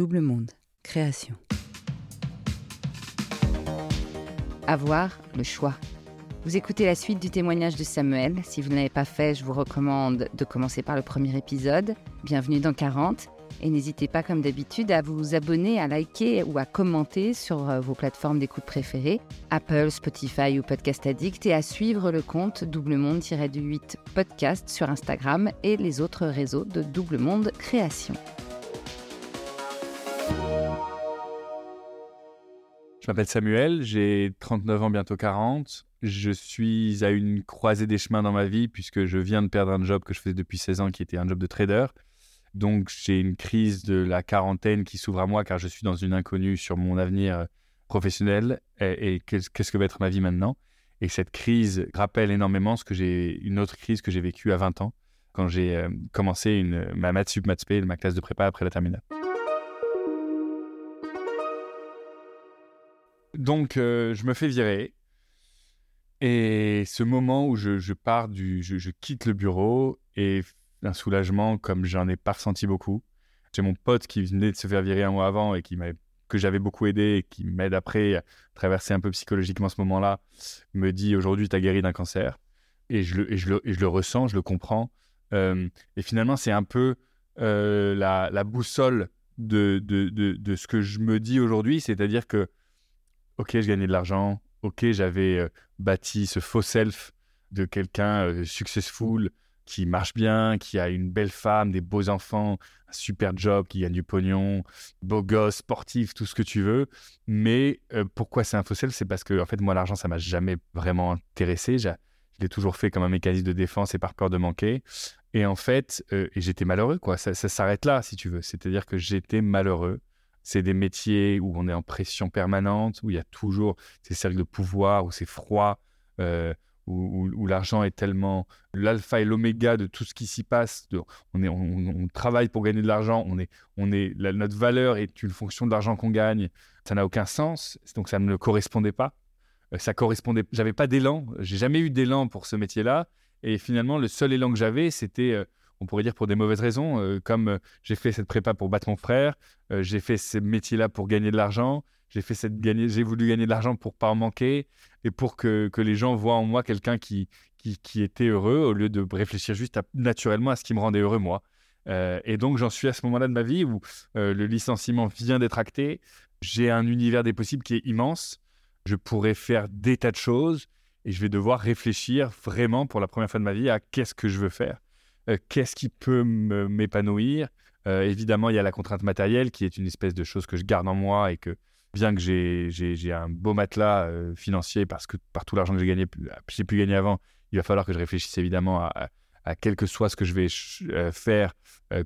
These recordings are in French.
Double Monde, création. Avoir le choix. Vous écoutez la suite du témoignage de Samuel. Si vous ne l'avez pas fait, je vous recommande de commencer par le premier épisode. Bienvenue dans 40. Et n'hésitez pas, comme d'habitude, à vous abonner, à liker ou à commenter sur euh, vos plateformes d'écoute préférées, Apple, Spotify ou Podcast Addict, et à suivre le compte Double Monde-8 Podcast sur Instagram et les autres réseaux de Double Monde Création. Je m'appelle Samuel, j'ai 39 ans, bientôt 40. Je suis à une croisée des chemins dans ma vie puisque je viens de perdre un job que je faisais depuis 16 ans qui était un job de trader. Donc j'ai une crise de la quarantaine qui s'ouvre à moi car je suis dans une inconnue sur mon avenir euh, professionnel et, qu'est-ce que va être ma vie maintenant? Et cette crise rappelle énormément ce que j'ai une autre crise que j'ai vécue à 20 ans quand j'ai euh, commencé ma maths sup maths ma classe de prépa après la terminale. Donc, euh, je me fais virer. Et ce moment où je, pars du. Je, quitte le bureau et un soulagement comme j'en ai pas ressenti beaucoup. J'ai mon pote qui venait de se faire virer un mois avant et qui que j'avais beaucoup aidé et qui m'aide après à traverser un peu psychologiquement ce moment-là, me dit aujourd'hui tu as guéri d'un cancer. Et je, le, et, je le, je le, ressens, je le comprends. Euh, et finalement, c'est un peu euh, la, boussole de, de, de, ce que je me dis aujourd'hui, c'est-à-dire que ok, je gagnais de l'argent, ok, j'avais euh, bâti ce faux self de quelqu'un euh, successful qui marche bien, qui a une belle femme, des beaux enfants, un super job, qui gagne du pognon, beau gosse, sportif, tout ce que tu veux. Mais euh, pourquoi c'est un faux self? C'est parce que en fait, moi, l'argent, ça m'a jamais vraiment intéressé. Je l'ai toujours fait comme un mécanisme de défense et par peur de manquer. Et en fait, et j'étais malheureux, quoi. Ça, ça s'arrête là, si tu veux. C'est-à-dire que j'étais malheureux c'est des métiers où on est en pression permanente, où il y a toujours ces cercles de pouvoir, où c'est froid, euh, où, l'argent est tellement l'alpha et l'oméga de tout ce qui s'y passe. on, travaille pour gagner de l'argent, on est, on est, notre valeur est une fonction de l'argent qu'on gagne. Ça n'a aucun sens, donc ça ne me correspondait pas. Euh, ça correspondait, j'avais pas d'élan, j'ai jamais eu d'élan pour ce métier-là. Et finalement, le seul élan que j'avais, c'était euh, on pourrait dire pour des mauvaises raisons, euh, comme euh, j'ai fait cette prépa pour battre mon frère, euh, j'ai fait ce métier-là pour gagner de l'argent, j'ai fait cette gagner, j'ai voulu gagner de l'argent pour pas en manquer et pour que, les gens voient en moi quelqu'un qui, qui, était heureux au lieu de réfléchir juste naturellement à ce qui me rendait heureux moi. et donc j'en suis à ce moment-là de ma vie où le licenciement vient d'être acté, j'ai un univers des possibles qui est immense, je pourrais faire des tas de choses et je vais devoir réfléchir vraiment pour la première fois de ma vie à qu'est-ce que je veux faire qu'est-ce qui peut m'épanouir? Euh, Évidemment, il y a la contrainte matérielle qui est une espèce de chose que je garde en moi et que bien que j'ai un beau matelas euh, financier parce que par tout l'argent que j'ai gagné, j'ai pu gagner avant, il va falloir que je réfléchisse évidemment à, quel que soit ce que je vais faire,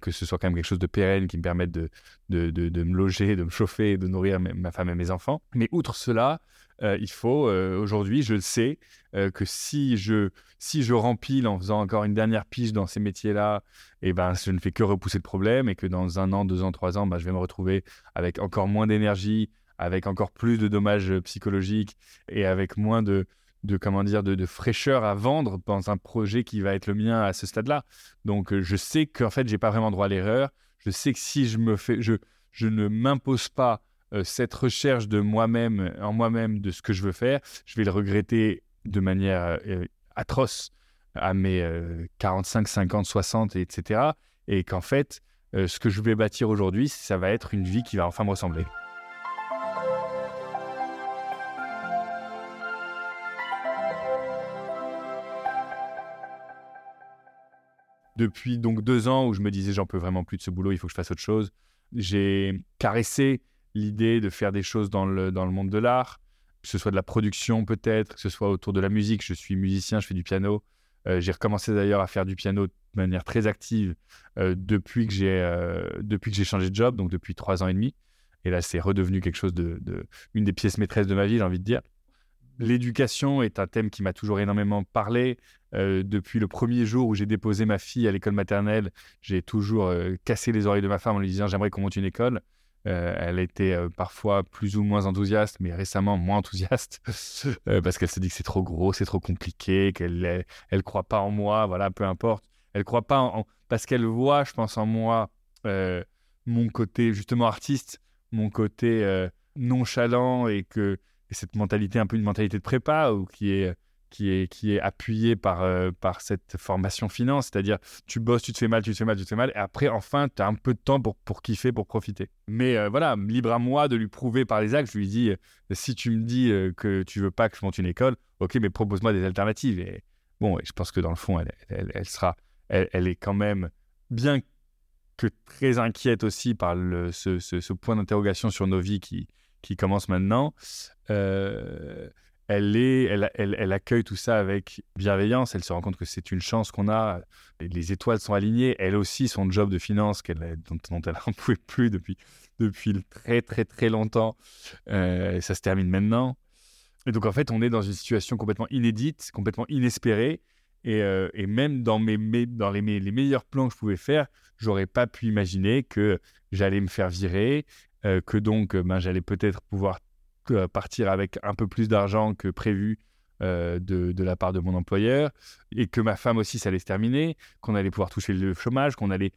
que ce soit quand même quelque chose de pérenne qui me permette de, de, de, me loger, de me chauffer, de nourrir ma femme et mes enfants. Mais outre cela, euh, il faut, euh, aujourd'hui, je le sais, euh, que si je, si je rempile en faisant encore une dernière pige dans ces métiers-là, eh ben, je ne fais que repousser le problème et que dans un an, deux ans, trois ans, ben, je vais me retrouver avec encore moins d'énergie, avec encore plus de dommages psychologiques et avec moins de, de comment dire de, fraîcheur à vendre dans un projet qui va être le mien à ce stade-là. Donc je sais qu'en fait j'ai pas vraiment droit à l'erreur. Je sais que si je me fais, je, je ne m'impose pas euh, cette recherche de moi-même, en moi-même, de ce que je veux faire, je vais le regretter de manière euh, atroce à mes 45, 50, 60, etc. Et qu'en fait, euh, ce que je vais bâtir aujourd'hui, ça va être une vie qui va enfin me ressembler. Depuis donc deux ans où je me disais j'en peux vraiment plus de ce boulot, il faut que je fasse autre chose, j'ai caressé l'idée de faire des choses dans le, dans le monde de l'art, que ce soit de la production peut-être, que ce soit autour de la musique. Je suis musicien, je fais du piano. Euh, j'ai recommencé d'ailleurs à faire du piano de manière très active euh, depuis que j'ai euh, depuis que j'ai changé de job, donc depuis trois ans et demi. Et là, c'est redevenu quelque chose de, de, une des pièces maîtresses de ma vie, j'ai envie de dire. L'éducation est un thème qui m'a toujours énormément parlé. depuis le premier jour où j'ai déposé ma fille à l'école maternelle, j'ai toujours cassé les oreilles de ma femme en lui disant j'aimerais qu'on monte une école. Euh, elle était euh, parfois plus ou moins enthousiaste, mais récemment moins enthousiaste, euh, parce qu'elle se dit que c'est trop gros, c'est trop compliqué, qu'elle elle croit pas en moi, voilà, peu importe. Elle croit pas en, parce qu'elle voit, je pense, en moi mon côté justement artiste, mon côté nonchalant et que cette mentalité, un peu une mentalité de prépa, ou qui est qui est, qui est appuyée par, euh, par cette formation finance, c'est-à-dire tu bosses, tu te fais mal, tu te fais mal, tu te fais mal, et après, enfin, tu as un peu de temps pour, pour kiffer, pour profiter. Mais euh, voilà, libre à moi de lui prouver par les actes, je lui dis, euh, si tu me dis que tu veux pas que je monte une école, ok, mais propose-moi des alternatives. Et bon, je pense que dans le fond, elle, elle, sera, elle, est quand même, bien que très inquiète aussi par le, ce, ce, point d'interrogation sur nos vies qui, qui commence maintenant. Euh, elle, est, elle, elle, accueille tout ça avec bienveillance. Elle se rend compte que c'est une chance qu'on a. Les étoiles sont alignées. Elle aussi, son job de finance, dont, elle n'en pouvait plus depuis, depuis très, très, très longtemps, euh, ça se termine maintenant. Et donc, en fait, on est dans une situation complètement inédite, complètement inespérée. Et, euh, et même dans, mes, dans les, les, meilleurs plans que je pouvais faire, j'aurais pas pu imaginer que j'allais me faire virer, euh, que donc ben, j'allais peut-être pouvoir partir avec un peu plus d'argent que prévu euh, de, de, la part de mon employeur et que ma femme aussi ça allait se terminer, qu'on allait pouvoir toucher le chômage, qu'on allait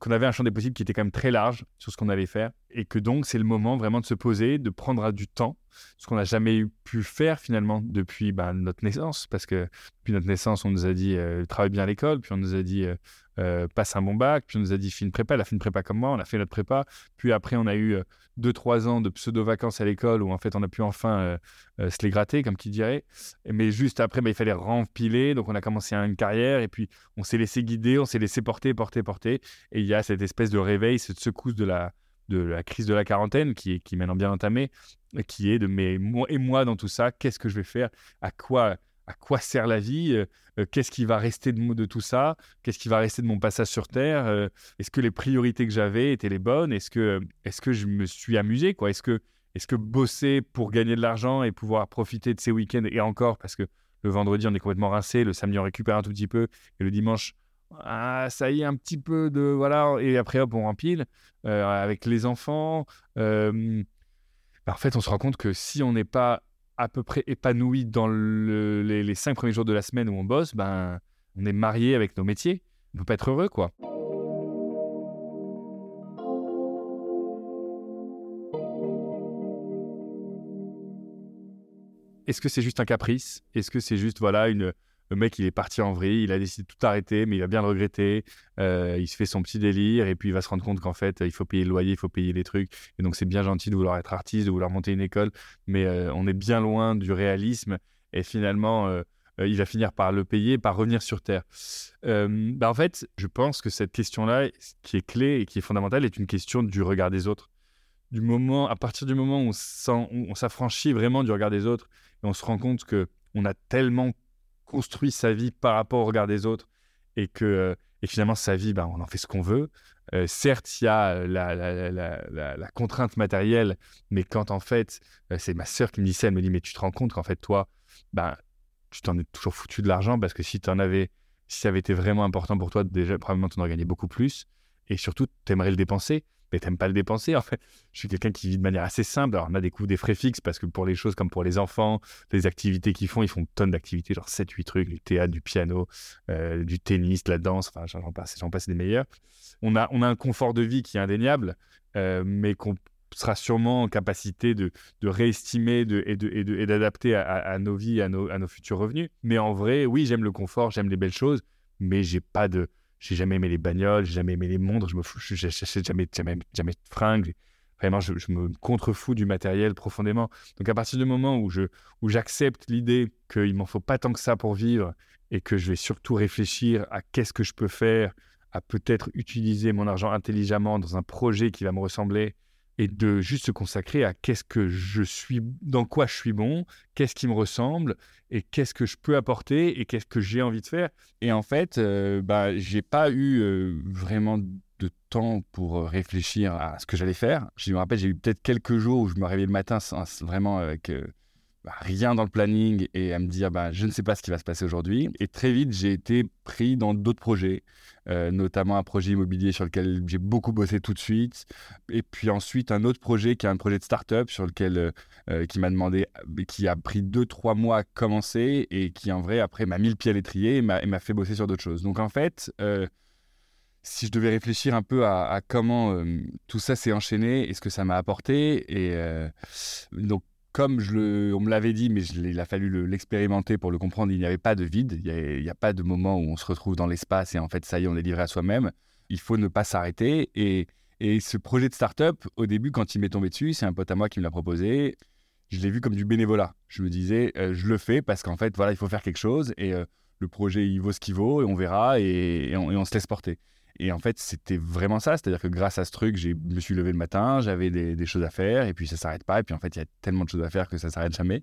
qu'on avait un champ des possibles qui était quand même très large sur ce qu'on allait faire et que donc c'est le moment vraiment de se poser, de prendre du temps, ce qu'on n'a jamais pu faire finalement depuis ben, notre naissance parce que depuis notre naissance on nous a dit euh, travaille bien à l'école, puis on nous a dit euh, euh, passe un bon bac, puis on nous a dit fais une prépa, elle a fait une prépa comme moi, on a fait notre prépa, puis après on a eu 2-3 ans de pseudo-vacances à l'école où en fait on a pu enfin se les gratter comme qui dirait, mais juste après ben, il fallait rempiler, donc on a commencé une carrière et puis on s'est laissé guider, on s'est laissé porter, porter, porter. Et il y a cette espèce de réveil, cette secousse de la, de la crise de la quarantaine qui est qui maintenant bien entamée, qui est de mais moi et moi dans tout ça, qu'est-ce que je vais faire, à quoi à quoi sert la vie? Euh, euh, Qu'est-ce qui va rester de, tout ça? Qu'est-ce qui va rester de mon passage sur Terre? Euh, Est-ce que les priorités que j'avais étaient les bonnes? Est-ce que, est que je me suis amusé quoi? Est-ce que, est que bosser pour gagner de l'argent et pouvoir profiter de ces week-ends et encore parce que le vendredi on est complètement rincé, le samedi on récupère un tout petit peu et le dimanche ah, ça y est, un petit peu de. Voilà, et après, hop, on rempile euh, avec les enfants. Bah, en fait, on se rend compte que si on n'est pas à peu près épanoui dans les, cinq premiers jours de la semaine où on bosse, ben, on est marié avec nos métiers. On ne peut pas être heureux, quoi. Est-ce que c'est juste un caprice? Est-ce que c'est juste voilà une, le mec, il est parti en vrille, il a décidé de tout arrêter, mais il va bien le regretter. Euh, il se fait son petit délire et puis il va se rendre compte qu'en fait, il faut payer le loyer, il faut payer les trucs. Et donc, c'est bien gentil de vouloir être artiste, de vouloir monter une école, mais euh, on est bien loin du réalisme. Et finalement, euh, il va finir par le payer, par revenir sur Terre. Bah, en fait, je pense que cette question-là, qui est clé et qui est fondamentale, est une question du regard des autres. Du moment, à partir du moment où on s'affranchit vraiment du regard des autres et on se rend compte que on a tellement construit sa vie par rapport au regard des autres et que euh, et finalement sa vie, ben, on en fait ce qu'on veut. Euh, certes, il y a euh, la, la, contrainte matérielle, mais quand en fait, c'est ma sœur qui me dit ça, elle me dit, mais tu te rends compte qu'en fait, toi, ben, tu t'en es toujours foutu de l'argent parce que si tu en avais, si ça avait été vraiment important pour toi, déjà, probablement, tu en aurais gagné beaucoup plus. Et surtout, tu aimerais le dépenser mais t'aimes pas le dépenser. En fait, je suis quelqu'un qui vit de manière assez simple. Alors, on a des coûts, des frais fixes parce que pour les choses comme pour les enfants, les activités qu'ils font, ils font tonnes d'activités, genre 7-8 trucs, du théâtre, du piano, euh, du tennis, de la danse, enfin, j'en passe, j'en passe des meilleurs. On a, on a un confort de vie qui est indéniable, euh, mais qu'on sera sûrement en capacité de, de réestimer de, et, de, et, d'adapter à, à, nos vies, à nos, à nos futurs revenus. Mais en vrai, oui, j'aime le confort, j'aime les belles choses, mais j'ai pas de j'ai jamais aimé les bagnoles, j'ai jamais aimé les montres, je me fous, j'achète jamais, jamais, jamais de fringues. Vraiment, je, me contrefous du matériel profondément. Donc, à partir du moment où je, où j'accepte l'idée qu'il m'en faut pas tant que ça pour vivre et que je vais surtout réfléchir à qu'est-ce que je peux faire, à peut-être utiliser mon argent intelligemment dans un projet qui va me ressembler et de juste se consacrer à qu'est-ce que je suis, dans quoi je suis bon, qu'est-ce qui me ressemble et qu'est-ce que je peux apporter et qu'est-ce que j'ai envie de faire. Et en fait, euh, bah, j'ai pas eu euh, vraiment de temps pour réfléchir à ce que j'allais faire. Je me rappelle, j'ai eu peut-être quelques jours où je me réveillais le matin vraiment avec euh, bah, rien dans le planning et à me dire bah, je ne sais pas ce qui va se passer aujourd'hui. Et très vite, j'ai été pris dans d'autres projets, euh, notamment un projet immobilier sur lequel j'ai beaucoup bossé tout de suite. Et puis ensuite, un autre projet qui est un projet de start-up sur lequel euh, euh, qui m'a demandé, qui a pris deux, trois mois à commencer et qui en vrai, après, m'a mis le pied à l'étrier et m'a fait bosser sur d'autres choses. Donc en fait, si je devais réfléchir un peu à, comment tout ça s'est enchaîné et ce que ça m'a apporté, et donc comme on me l'avait dit, mais il a fallu l'expérimenter pour le comprendre, il n'y avait pas de vide, il n'y a, pas de moment où on se retrouve dans l'espace et en fait, ça y est, on est livré à soi-même. Il faut ne pas s'arrêter. Et, et, ce projet de start-up, au début, quand il m'est tombé dessus, c'est un pote à moi qui me l'a proposé. Je l'ai vu comme du bénévolat. Je me disais, euh, je le fais parce qu'en fait, voilà, il faut faire quelque chose et euh, le projet, il vaut ce qu'il vaut et on verra et on se laisse porter. Et en fait, c'était vraiment ça. C'est-à-dire que grâce à ce truc, je me suis levé le matin, j'avais des, choses à faire, et puis ça s'arrête pas. Et puis en fait, il y a tellement de choses à faire que ça s'arrête jamais.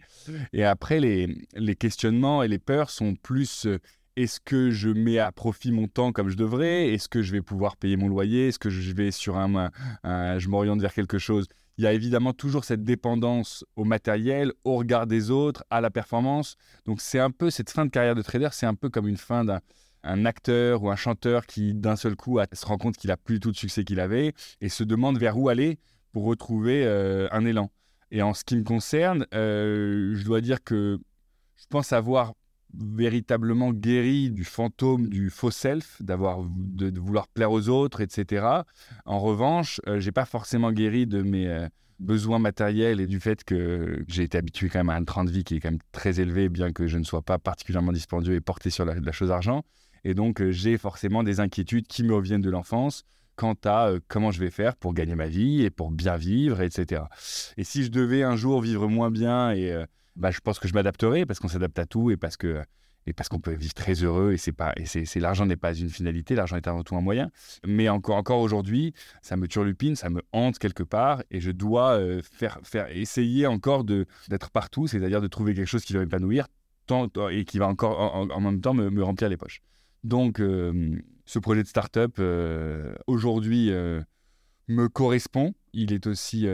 Et après, les, questionnements et les peurs sont plus euh, est-ce que je mets à profit mon temps comme je devrais? Est-ce que je vais pouvoir payer mon loyer? Est-ce que je vais sur un, je m'oriente vers quelque chose? Il y a évidemment toujours cette dépendance au matériel, au regard des autres, à la performance. Donc c'est un peu cette fin de carrière de trader, c'est un peu comme une fin d'un un acteur ou un chanteur qui d'un seul coup se rend compte qu'il a plus tout de succès qu'il avait et se demande vers où aller pour retrouver euh, un élan. Et en ce qui me concerne, euh, je dois dire que je pense avoir véritablement guéri du fantôme du faux self, d'avoir de, vouloir plaire aux autres, etc. En revanche, euh, j'ai pas forcément guéri de mes besoins matériels et du fait que j'ai été habitué quand même à un train de vie qui est quand même très élevé, bien que je ne sois pas particulièrement dispendieux et porté sur la chose argent. Et donc, euh, j'ai forcément des inquiétudes qui me reviennent de l'enfance quant à euh, comment je vais faire pour gagner ma vie et pour bien vivre, etc. Et si je devais un jour vivre moins bien, et, euh, bah, je pense que je m'adapterais parce qu'on s'adapte à tout et parce que et parce qu'on peut vivre très heureux et c'est pas et c'est, l'argent n'est pas une finalité, l'argent est avant tout un moyen. Mais encore encore aujourd'hui, ça me turlupine, ça me hante quelque part et je dois faire faire essayer encore de d'être partout, c'est-à-dire de trouver quelque chose qui va m'épanouir tant, et qui va encore en, même temps me remplir les poches. Donc, euh, ce projet de start-up, euh, aujourd'hui, euh, me correspond. Il est aussi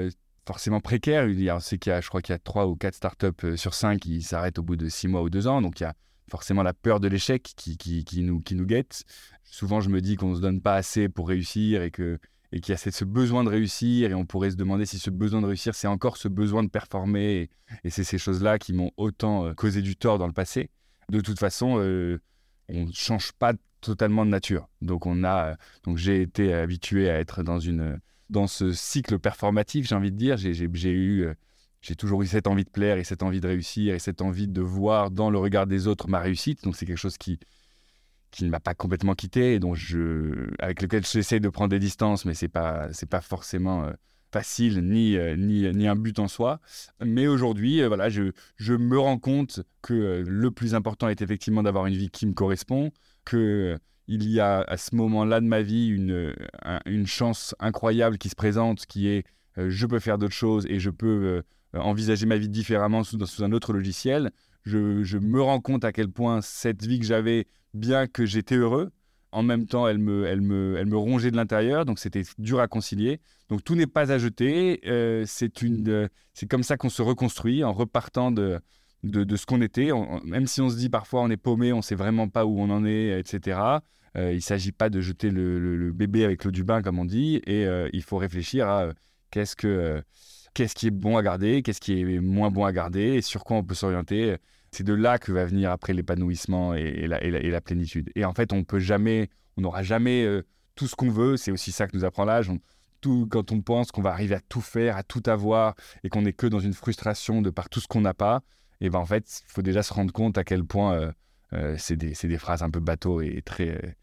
forcément précaire. Il y a, je crois qu'il y a trois ou quatre startups sur cinq qui s'arrêtent au bout de six mois ou deux ans. Donc, il y a forcément la peur de l'échec qui, nous, guette. Souvent, je me dis qu'on ne se donne pas assez pour réussir et qu'il y a ce besoin de réussir, et on pourrait se demander si ce besoin de réussir, c'est encore ce besoin de performer, et, c'est ces choses-là qui m'ont autant causé du tort dans le passé. De toute façon, on ne change pas totalement de nature. Donc on a, donc j'ai été habitué à être dans une, dans ce cycle performatif, j'ai envie de dire. J'ai eu, j'ai toujours eu cette envie de plaire et cette envie de réussir et cette envie de voir dans le regard des autres ma réussite. Donc c'est quelque chose qui qui ne m'a pas complètement quitté et je, avec lequel j'essaie de prendre des distances, mais c'est pas c'est pas forcément euh, facile ni, euh, ni, ni, un but en soi. Mais aujourd'hui, euh, voilà, je, je, me rends compte que euh, le plus important est effectivement d'avoir une vie qui me correspond, que il y a à ce moment-là de ma vie une, une chance incroyable qui se présente, qui est je peux faire d'autres choses et je peux envisager ma vie différemment sous, sous un autre logiciel. Je, je, me rends compte à quel point cette vie que j'avais, bien que j'étais heureux, en même temps, elle me, elle me, elle me rongeait de l'intérieur, donc c'était dur à concilier. Donc tout n'est pas à jeter. Euh, c'est une, euh, c'est comme ça qu'on se reconstruit en repartant de, de, de ce qu'on était. même si on se dit parfois on est paumé, on sait vraiment pas où on en est, etc. Euh, il ne s'agit pas de jeter le, le, bébé avec l'eau du bain, comme on dit, et il faut réfléchir à qu'est-ce que qu'est-ce qui est bon à garder, qu'est-ce qui est moins bon à garder, et sur quoi on peut s'orienter. C'est de là que va venir après l'épanouissement et, la, plénitude. Et en fait, on peut jamais, on n'aura jamais euh, tout ce qu'on veut. C'est aussi ça que nous apprend l'âge. Tout, quand on pense qu'on va arriver à tout faire, à tout avoir, et qu'on n'est que dans une frustration de par tout ce qu'on n'a pas, et ben en fait, il faut déjà se rendre compte à quel point euh, euh, c'est des, phrases un peu bateau et très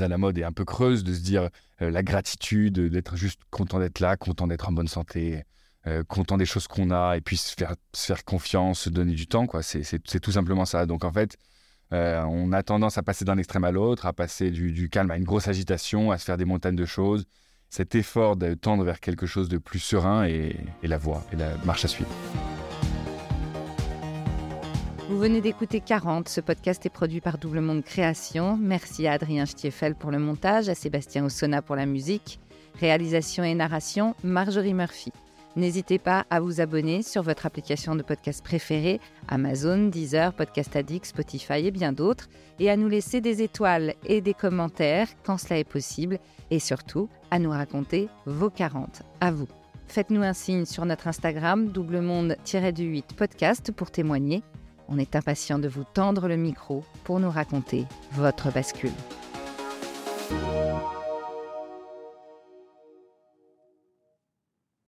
à la mode et un peu creuses de se dire la gratitude, d'être juste content d'être là, content d'être en bonne santé, euh, content des choses qu'on a et puis se faire, confiance, se donner du temps. quoi. C'est tout simplement ça. Donc en fait, euh, on a tendance à passer d'un extrême à l'autre, à passer du, calme à une grosse agitation, à se faire des montagnes de choses. Cet effort de tendre vers quelque chose de plus serein et, la voie et la marche à suivre. Vous venez d'écouter 40. Ce podcast est produit par Double Monde Création. Merci à Adrien Stiefel pour le montage, à Sébastien Ossona pour la musique. Réalisation et narration, Marjorie Murphy. N'hésitez pas à vous abonner sur votre application de podcast préférée, Amazon, Deezer, Podcast Addict, Spotify et bien d'autres, et à nous laisser des étoiles et des commentaires quand cela est possible, et surtout à nous raconter vos 40. À vous. Faites-nous un signe sur notre Instagram, doublemonde-du8 podcast pour témoigner. On est impatient de vous tendre le micro pour nous raconter votre bascule.